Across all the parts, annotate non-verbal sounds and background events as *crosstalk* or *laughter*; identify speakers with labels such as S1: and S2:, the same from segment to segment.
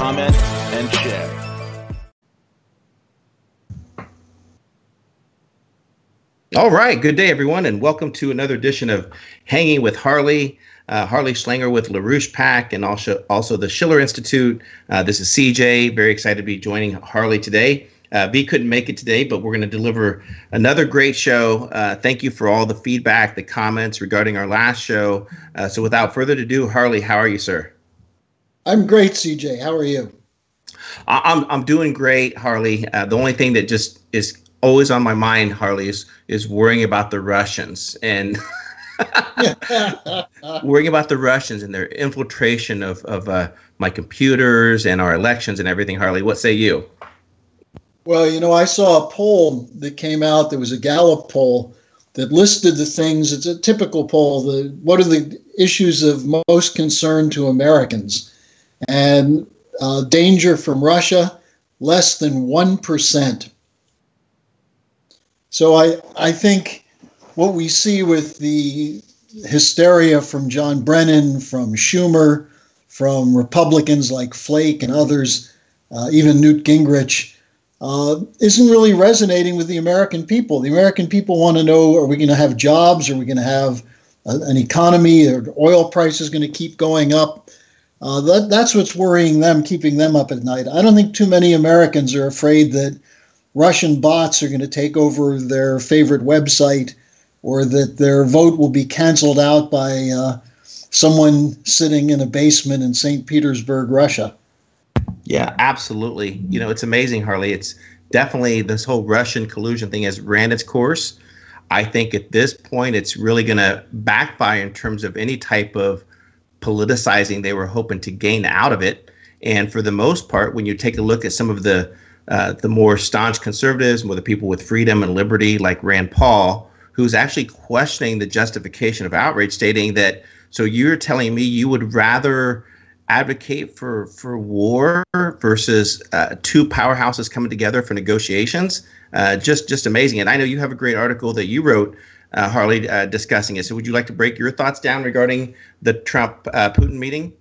S1: comment, and share.
S2: All right, good day, everyone, and welcome to another edition of Hanging with Harley. Uh, Harley Schlanger with LaRouche PAC and also also the Schiller Institute. Uh, this is CJ. Very excited to be joining Harley today. Uh, V couldn't make it today, but we're going to deliver another great show. Uh, thank you for all the feedback, the comments regarding our last show. Uh, so, without further ado, Harley, how are you, sir?
S3: I'm great, CJ. How are you?
S2: I'm I'm doing great, Harley. Uh, the only thing that just is always on my mind, Harley, is is worrying about the Russians and. *laughs* worrying about the Russians and their infiltration of of uh, my computers and our elections and everything. Harley, what say you?
S3: Well, you know, I saw a poll that came out. There was a Gallup poll that listed the things. It's a typical poll. The what are the issues of most concern to Americans? And uh, danger from Russia, less than one percent. So I I think what we see with the hysteria from John Brennan, from Schumer, from Republicans like Flake and others, uh, even Newt Gingrich uh, isn't really resonating with the American people. The American people want to know: Are we going to have jobs? Are we going to have a, an economy? Are oil prices going to keep going up? Uh, that, that's what's worrying them, keeping them up at night. I don't think too many Americans are afraid that Russian bots are going to take over their favorite website, or that their vote will be canceled out by uh, someone sitting in a basement in St. Petersburg, Russia.
S2: Yeah, absolutely. You know, it's amazing, Harley. It's definitely this whole Russian collusion thing has ran its course. I think at this point, it's really going to backfire in terms of any type of politicizing they were hoping to gain out of it. And for the most part, when you take a look at some of the uh, the more staunch conservatives, more the people with freedom and liberty, like Rand Paul, who's actually questioning the justification of outrage, stating that so you're telling me you would rather advocate for for war versus uh, two powerhouses coming together for negotiations. Uh, just just amazing. And I know you have a great article that you wrote, uh, Harley, uh, discussing it. So would you like to break your thoughts down regarding the Trump uh, Putin meeting?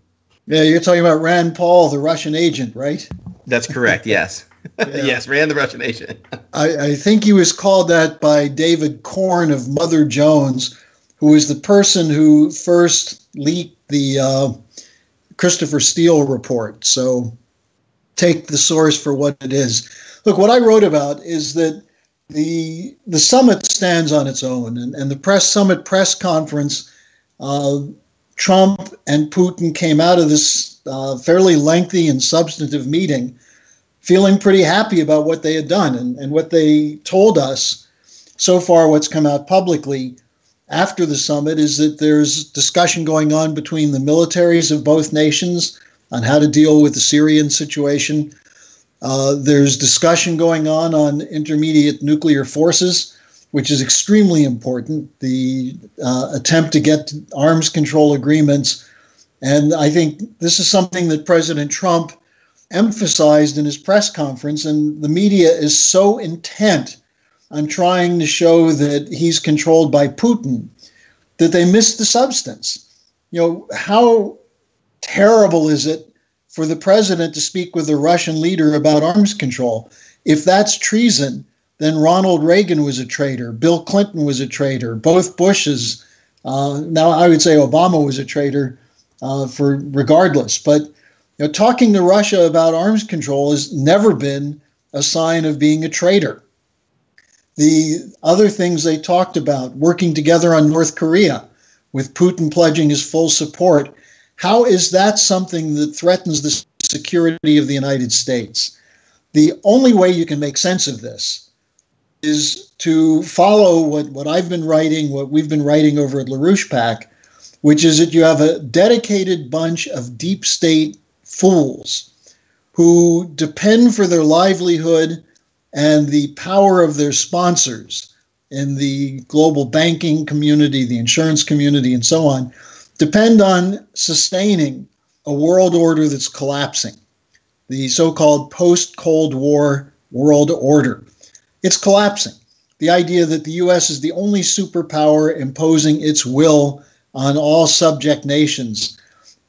S3: Yeah, you're talking about Rand Paul, the Russian agent, right?
S2: That's correct. *laughs* Yes. *laughs* yes, Rand the Russian agent.
S3: I, I think he was called that by David Corn of Mother Jones, who was the person who first leaked the uh, Christopher Steele report. So take the source for what it is. Look, what I wrote about is that the the summit stands on its own, and, and the press summit press conference, uh, Trump and Putin came out of this uh, fairly lengthy and substantive meeting, feeling pretty happy about what they had done and, and what they told us so far. What's come out publicly after the summit is that there's discussion going on between the militaries of both nations on how to deal with the Syrian situation. Uh, there's discussion going on on intermediate nuclear forces, which is extremely important. The uh, attempt to get arms control agreements. And I think this is something that President Trump emphasized in his press conference, and the media is so intent on trying to show that he's controlled by Putin, that they miss the substance. You know, how terrible is it for the president to speak with a Russian leader about arms control? If that's treason, then Ronald Reagan was a traitor, Bill Clinton was a traitor, both Bushes. Uh, now, I would say Obama was a traitor uh, for regardless. But you know, talking to Russia about arms control has never been a sign of being a traitor the other things they talked about, working together on North Korea, with Putin pledging his full support, how is that something that threatens the security of the United States? The only way you can make sense of this is to follow what, what I've been writing, what we've been writing over at LaRouche PAC, which is that you have a dedicated bunch of deep state fools who depend for their livelihood and the power of their sponsors in the global banking community, the insurance community, and so on, depend on sustaining a world order that's collapsing, the so called post Cold War world order. It's collapsing. The idea that the US is the only superpower imposing its will on all subject nations.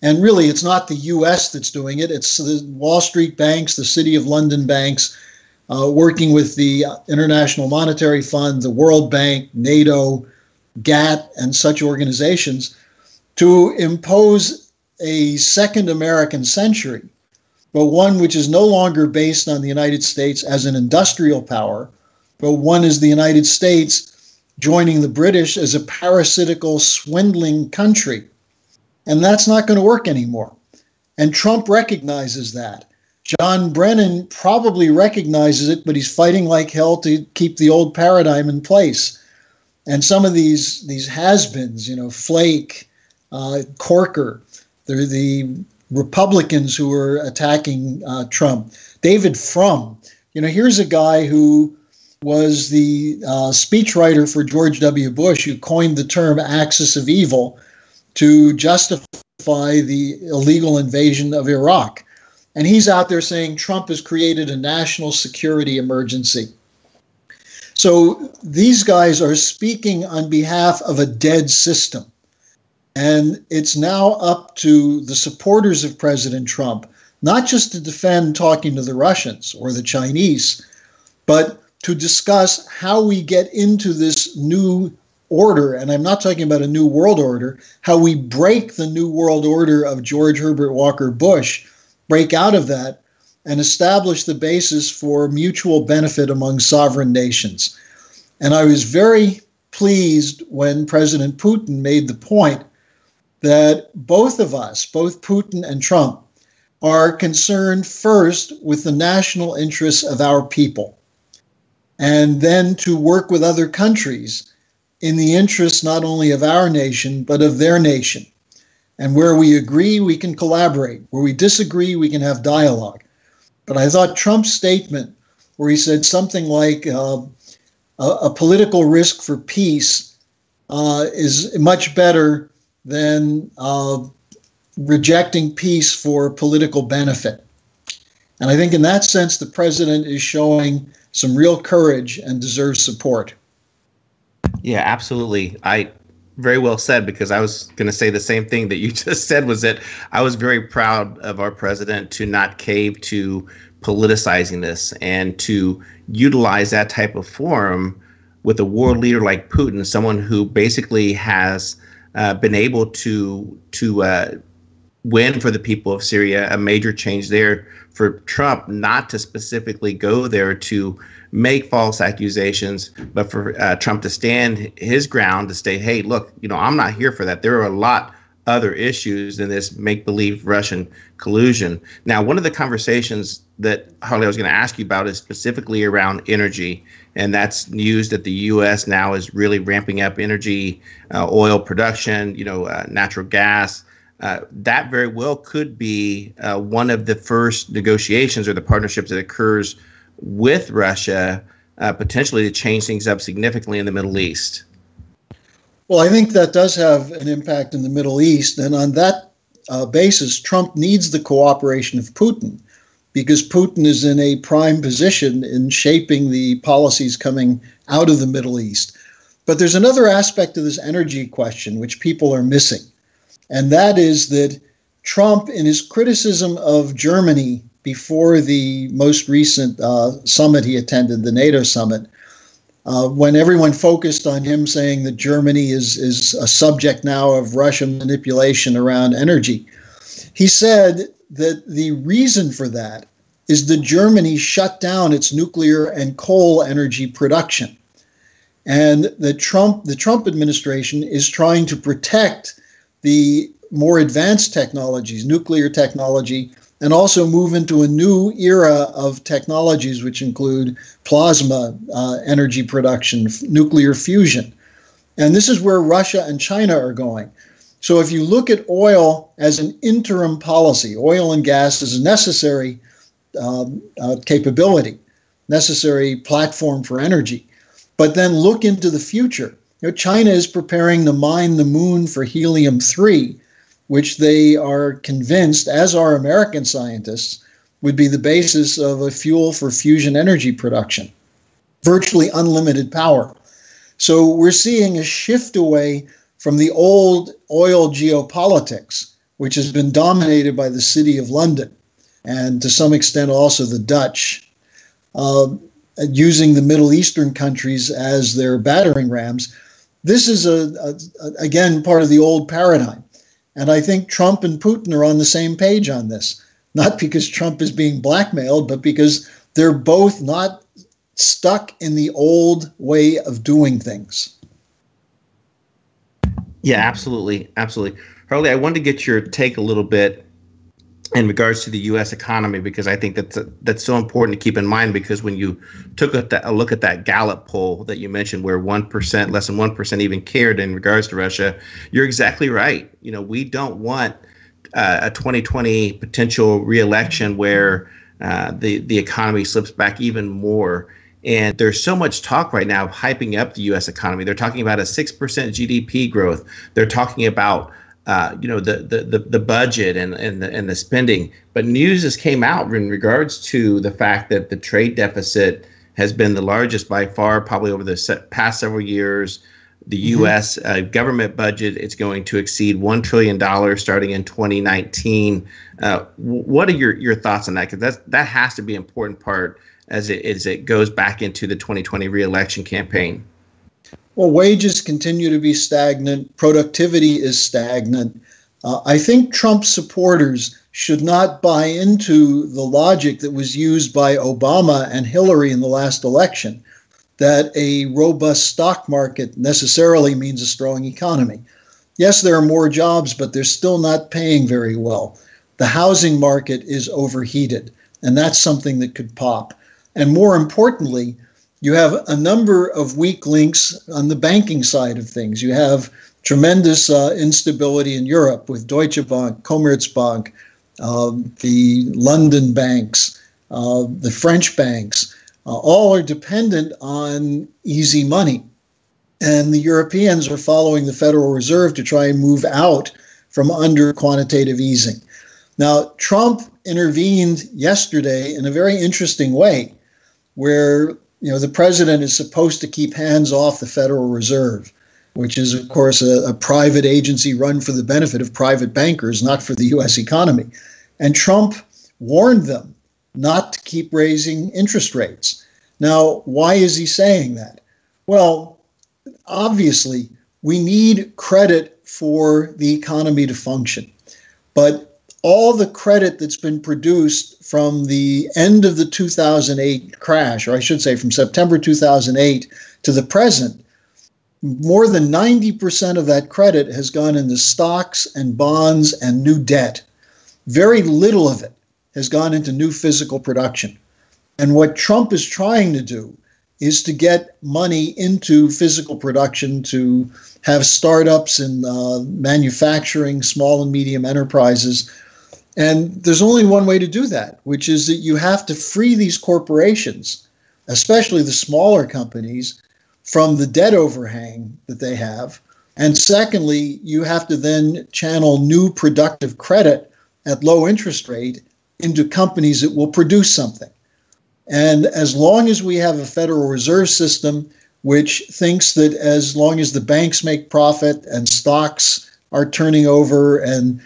S3: And really, it's not the US that's doing it, it's the Wall Street banks, the City of London banks, uh, working with the International Monetary Fund, the World Bank, NATO, GATT, and such organizations to impose a second American century, but one which is no longer based on the United States as an industrial power, but one is the United States joining the British as a parasitical, swindling country. And that's not going to work anymore. And Trump recognizes that. John Brennan probably recognizes it, but he's fighting like hell to keep the old paradigm in place. And some of these these has-beens, you know, Flake, uh, Corker, they're the Republicans who are attacking uh, Trump. David Frum, you know, here's a guy who was the uh, speechwriter for George W. Bush, who coined the term axis of evil to justify the illegal invasion of Iraq. And he's out there saying Trump has created a national security emergency. So these guys are speaking on behalf of a dead system. And it's now up to the supporters of President Trump, not just to defend talking to the Russians or the Chinese, but to discuss how we get into this new order. And I'm not talking about a new world order, how we break the new world order of George Herbert Walker Bush, break out of that, and establish the basis for mutual benefit among sovereign nations. And I was very pleased when President Putin made the point that both of us, both Putin and Trump, are concerned first with the national interests of our people, and then to work with other countries in the interests not only of our nation, but of their nation. And where we agree, we can collaborate. Where we disagree, we can have dialogue. But I thought Trump's statement, where he said something like uh, a, a, political risk for peace, uh, is much better than uh, rejecting peace for political benefit. And I think in that sense, the president is showing some real courage and deserves support.
S2: Yeah, absolutely. I very well said because I was going to say the same thing that you *laughs* just said was that I was very proud of our president to not cave to politicizing this and to utilize that type of forum with a world leader like Putin, someone who basically has uh, been able to to uh, win for the people of Syria, a major change there for Trump not to specifically go there to make false accusations, but for uh, Trump to stand his ground to say, "Hey, look, you know, I'm not here for that. There are a lot other issues than this make-believe Russian collusion." Now, one of the conversations that Harley I was going to ask you about is specifically around energy and that's news that the U.S. now is really ramping up energy, uh, oil production, you know, uh, natural gas. Uh, that very well could be uh, one of the first negotiations or the partnerships that occurs with Russia, uh, potentially to change things up significantly in the Middle East.
S3: Well, I think that does have an impact in the Middle East, and on that uh, basis, Trump needs the cooperation of Putin because Putin is in a prime position in shaping the policies coming out of the Middle East. But there's another aspect of this energy question which people are missing, and that is that Trump, in his criticism of Germany before the most recent uh, summit he attended, the NATO summit, uh, when everyone focused on him saying that Germany is, is a subject now of Russian manipulation around energy, he said that the reason for that is that Germany shut down its nuclear and coal energy production. And the Trump, the Trump administration is trying to protect the more advanced technologies, nuclear technology, and also move into a new era of technologies which include plasma uh, energy production, f- nuclear fusion. And this is where Russia and China are going. So if you look at oil as an interim policy, oil and gas is a necessary um, uh, capability, necessary platform for energy. But then look into the future. You know, China is preparing to mine the moon for helium 3, which they are convinced, as are American scientists, would be the basis of a fuel for fusion energy production. Virtually unlimited power. So we're seeing a shift away from the old oil geopolitics, which has been dominated by the City of London and to some extent also the Dutch, uh, using the Middle Eastern countries as their battering rams. This is a, a, again part of the old paradigm, and I think Trump and Putin are on the same page on this. Not because Trump is being blackmailed, but because they're both not stuck in the old way of doing things.
S2: Yeah, absolutely, absolutely. Harley, I wanted to get your take a little bit in regards to the U.S. economy because I think that's that's so important to keep in mind because when you took a, a look at that Gallup poll that you mentioned, where one percent, less than one percent, even cared in regards to Russia, you're exactly right. You know, we don't want uh, a 2020 potential reelection where uh, the the economy slips back even more. And there's so much talk right now of hyping up the U.S. economy. They're talking about a six percent GDP growth. They're talking about uh, you know the, the the the budget and and the and the spending. But news has came out in regards to the fact that the trade deficit has been the largest by far, probably over the past several years. The mm-hmm. U.S. Uh, government budget is going to exceed one trillion dollars starting in 2019. Uh, what are your, your thoughts on that? Because that that has to be an important part as it as it goes back into the 2020 reelection campaign.
S3: Well, wages continue to be stagnant. Productivity is stagnant. Uh, I think Trump supporters should not buy into the logic that was used by Obama and Hillary in the last election that a robust stock market necessarily means a strong economy. Yes, there are more jobs, but they're still not paying very well. The housing market is overheated, and that's something that could pop. And more importantly, you have a number of weak links on the banking side of things. You have tremendous uh, instability in Europe with Deutsche Bank, Commerzbank, uh, the London banks, uh, the French banks. Uh, all are dependent on easy money. And the Europeans are following the Federal Reserve to try and move out from under quantitative easing. Now, Trump intervened yesterday in a very interesting way, where you know, the president is supposed to keep hands off the Federal Reserve, which is, of course, a, a, private agency run for the benefit of private bankers, not for the U.S. economy. And Trump warned them not to keep raising interest rates. Now, why is he saying that? Well, obviously, we need credit for the economy to function. But all the credit that's been produced from the end of the 2008 crash, or I should say from September 2008 to the present, more than 90% of that credit has gone into stocks and bonds and new debt. Very little of it has gone into new physical production. And what Trump is trying to do is to get money into physical production to have startups in uh, manufacturing, small and medium enterprises and there's only one way to do that, which is that you have to free these corporations, especially the smaller companies, from the debt overhang that they have. And secondly, you have to then channel new productive credit at low interest rate into companies that will produce something. And as long as we have a Federal Reserve System which thinks that as long as the banks make profit and stocks are turning over and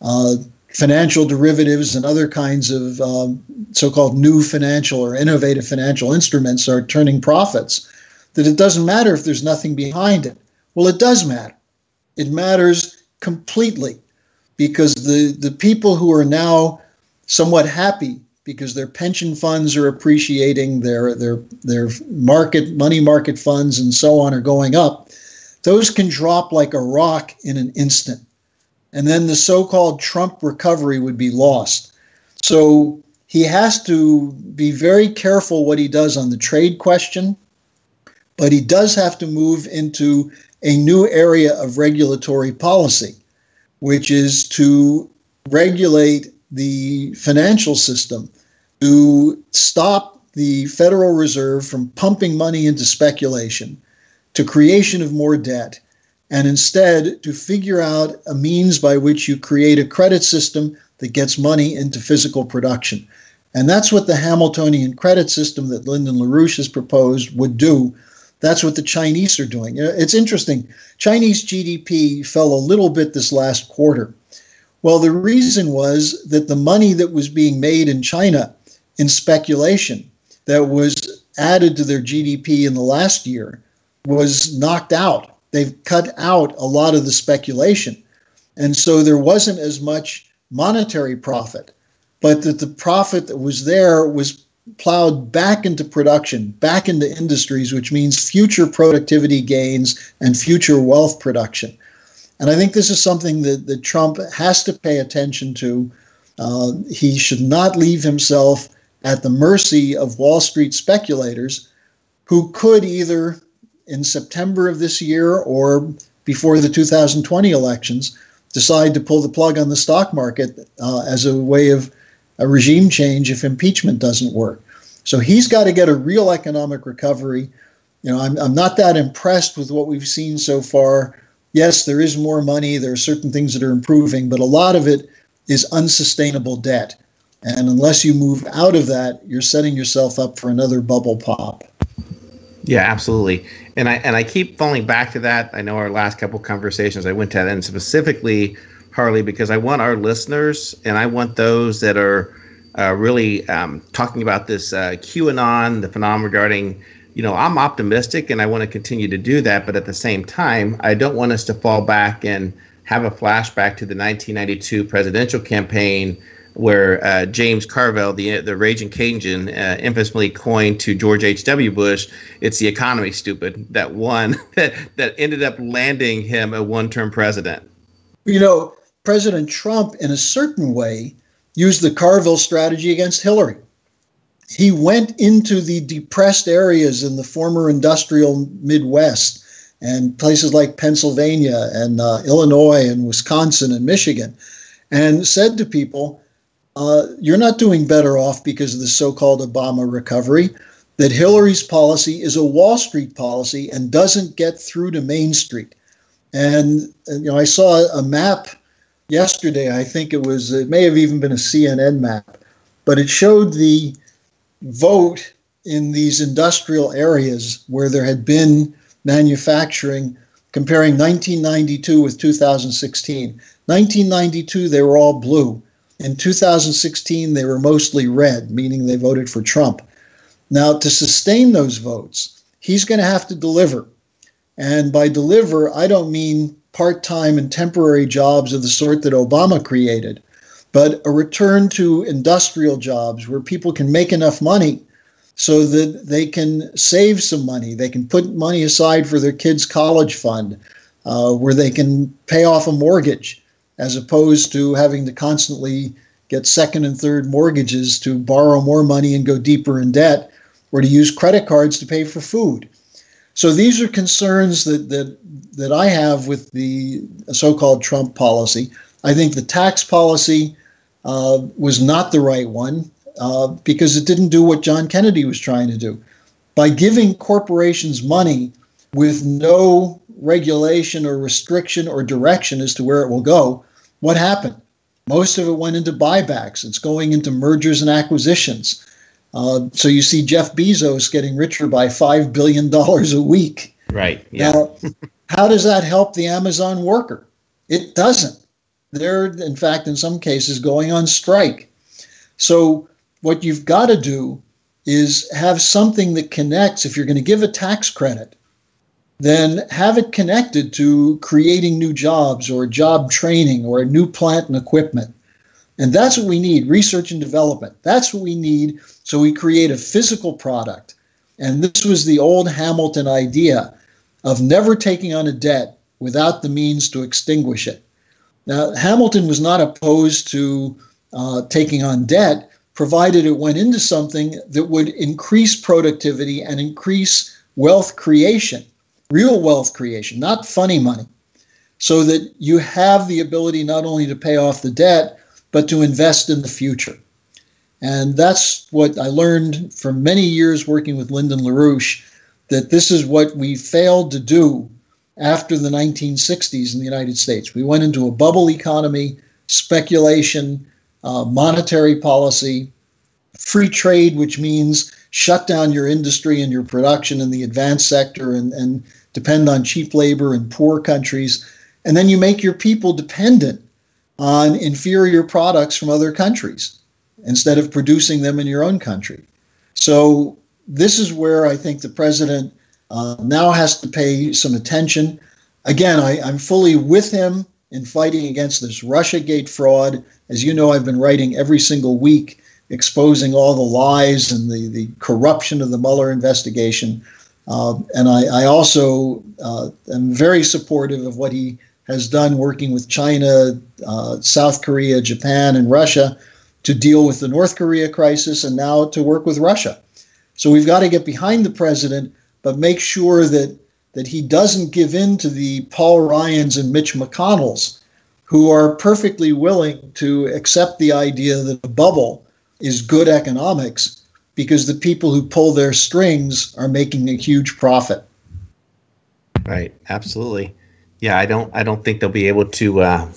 S3: uh, financial derivatives and other kinds of um, so called new financial or innovative financial instruments are turning profits, that it doesn't matter if there's nothing behind it. Well, it does matter. It matters completely because the, the people who are now somewhat happy because their pension funds are appreciating, their, their, their market, money market funds, and so on are going up, those can drop like a rock in an instant and then the so called Trump recovery would be lost. So he has to be very careful what he does on the trade question, but he does have to move into a new area of regulatory policy, which is to regulate the financial system to stop the Federal Reserve from pumping money into speculation, to creation of more debt, and instead to figure out a means by which you create a credit system that gets money into physical production. And that's what the Hamiltonian credit system that Lyndon LaRouche has proposed would do. That's what the Chinese are doing. It's interesting. Chinese GDP fell a little bit this last quarter. Well, the reason was that the money that was being made in China in speculation that was added to their GDP in the last year was knocked out they've cut out a lot of the speculation. And so there wasn't as much monetary profit, but that the profit that was there was plowed back into production, back into industries, which means future productivity gains and future wealth production. And I think this is something that, that Trump has to pay attention to. Uh, he should not leave himself at the mercy of Wall Street speculators who could either in September of this year or before the 2020 elections decide to pull the plug on the stock market uh, as a way of a regime change if impeachment doesn't work. So he's got to get a real economic recovery. You know, I'm, I'm not that impressed with what we've seen so far. Yes, there is more money, there are certain things that are improving, but a lot of it is unsustainable debt. And unless you move out of that, you're setting yourself up for another bubble pop.
S2: Yeah, absolutely. And I and I keep falling back to that. I know our last couple conversations I went to that, and specifically Harley, because I want our listeners and I want those that are uh, really um, talking about this uh, QAnon, the phenomenon regarding, you know, I'm optimistic and I want to continue to do that, but at the same time, I don't want us to fall back and have a flashback to the 1992 presidential campaign where uh, James Carville, the the raging Cajun, uh, infamously coined to George H. W. Bush, "It's the economy, stupid." That one *laughs* that that ended up landing him a one-term president.
S3: You know, President Trump, in a certain way, used the Carville strategy against Hillary. He went into the depressed areas in the former industrial Midwest and places like Pennsylvania and uh, Illinois and Wisconsin and Michigan, and said to people uh, you're not doing better off because of the so called Obama recovery. That Hillary's policy is a Wall Street policy and doesn't get through to Main Street. And, and you know, I saw a map yesterday. I think it was, it may have even been a CNN map, but it showed the vote in these industrial areas where there had been manufacturing comparing 1992 with 2016. 1992, they were all blue. In 2016, they were mostly red, meaning they voted for Trump. Now, to sustain those votes, he's going to have to deliver. And by deliver, I don't mean part time and temporary jobs of the sort that Obama created, but a return to industrial jobs where people can make enough money so that they can save some money. They can put money aside for their kids' college fund, uh, where they can pay off a mortgage as opposed to having to constantly get second and third mortgages to borrow more money and go deeper in debt or to use credit cards to pay for food. So these are concerns that that that I have with the so-called Trump policy. I think the tax policy uh, was not the right one uh, because it didn't do what John Kennedy was trying to do. By giving corporations money with no regulation or restriction or direction as to where it will go, what happened? Most of it went into buybacks. It's going into mergers and acquisitions. Uh, so you see Jeff Bezos getting richer by $5 billion a week.
S2: Right. Yeah.
S3: Now, how does that help the Amazon worker? It doesn't. They're, in fact, in some cases, going on strike. So, what you've got to do is have something that connects. If you're going to give a tax credit, then have it connected to creating new jobs or job training or a new plant and equipment. And that's what we need research and development. That's what we need so we create a physical product. And this was the old Hamilton idea of never taking on a debt without the means to extinguish it. Now, Hamilton was not opposed to uh, taking on debt, provided it went into something that would increase productivity and increase wealth creation real wealth creation, not funny money, so that you have the ability not only to pay off the debt, but to invest in the future. And that's what I learned from many years working with Lyndon LaRouche that this is what we failed to do after the 1960s in the United States. We went into a bubble economy, speculation, uh, monetary policy, free trade, which means shut down your industry and your production in the advanced sector and, and depend on cheap labor in poor countries. And then you make your people dependent on inferior products from other countries instead of producing them in your own country. So, this is where I think the president uh, now has to pay some attention. Again, I, I'm fully with him in fighting against this Russiagate fraud. As you know, I've been writing every single week exposing all the lies and the, the corruption of the Mueller investigation. Uh, and I, I also uh, am very supportive of what he has done working with China, uh, South Korea, Japan, and Russia to deal with the North Korea crisis and now to work with Russia. So we've got to get behind the president, but make sure that that he doesn't give in to the Paul Ryans and Mitch McConnells, who are perfectly willing to accept the idea that a bubble is good economics because the people who pull their strings are making a huge profit.
S2: Right. Absolutely. Yeah, I don't. I don't think they'll be able to uh,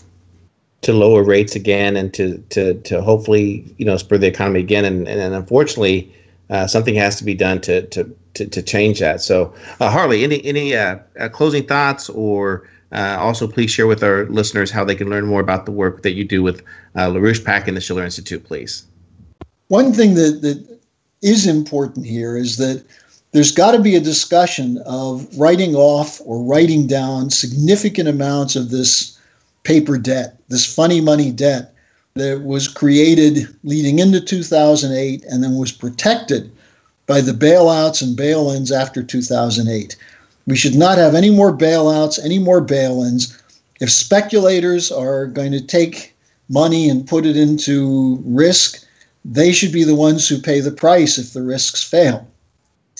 S2: to lower rates again and to to to hopefully you know spur the economy again. And and, unfortunately, uh, something has to be done to to to, to change that. So, uh, Harley, any any uh, uh, closing thoughts or uh, also, please share with our listeners how they can learn more about the work that you do with uh, LaRouche PAC and the Schiller Institute, please.
S3: One thing that, that is important here is that there's got to be a discussion of writing off or writing down significant amounts of this paper debt, this funny money debt that was created leading into 2008 and then was protected by the bailouts and bail ins after 2008. We should not have any more bailouts, any more bail ins. If speculators are going to take money and put it into risk, they should be the ones who pay the price if the risks fail.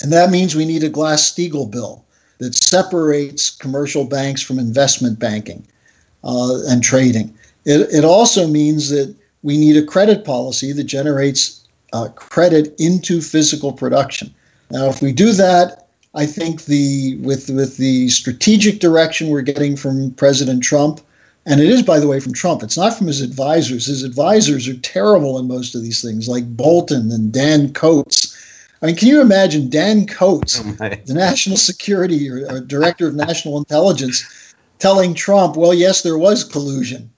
S3: And that means we need a Glass Steagall bill that separates commercial banks from investment banking uh, and trading. It, it also means that we need a credit policy that generates uh, credit into physical production. Now, if we do that, I think the with with the strategic direction we're getting from President Trump, and it is, by the way, from Trump. It's not from his advisors. His advisors are terrible in most of these things, like Bolton and Dan Coats. I mean, can you imagine Dan Coats, oh the national security or, or, director of national intelligence, telling Trump, "Well, yes, there was collusion."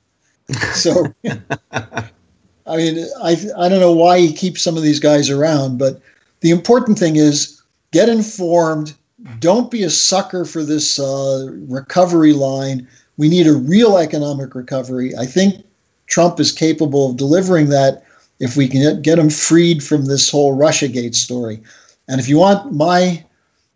S3: So, *laughs* I mean, I I don't know why he keeps some of these guys around, but the important thing is get informed. Don't be a sucker for this uh, recovery line we need a real economic recovery. I think Trump is capable of delivering that if we can get him freed from this whole Russiagate story. And if you want my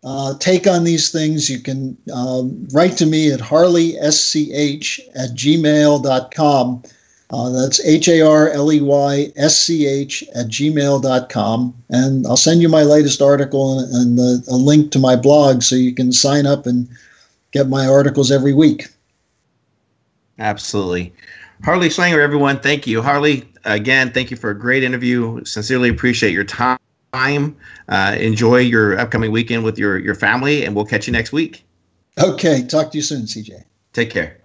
S3: uh, take on these things, you can um, write to me at harleysch at gmail.com. Uh, that's H A R L E Y S C H at gmail.com. And I'll send you my latest article and, and a, a link to my blog so you can sign up and get my articles every week.
S2: Absolutely. Harley Schlanger, everyone, thank you. Harley, again, thank you for a great interview. Sincerely appreciate your time. Uh, enjoy your upcoming weekend with your, your family, and we'll catch you next week.
S3: Okay. Talk to you soon, CJ.
S2: Take care.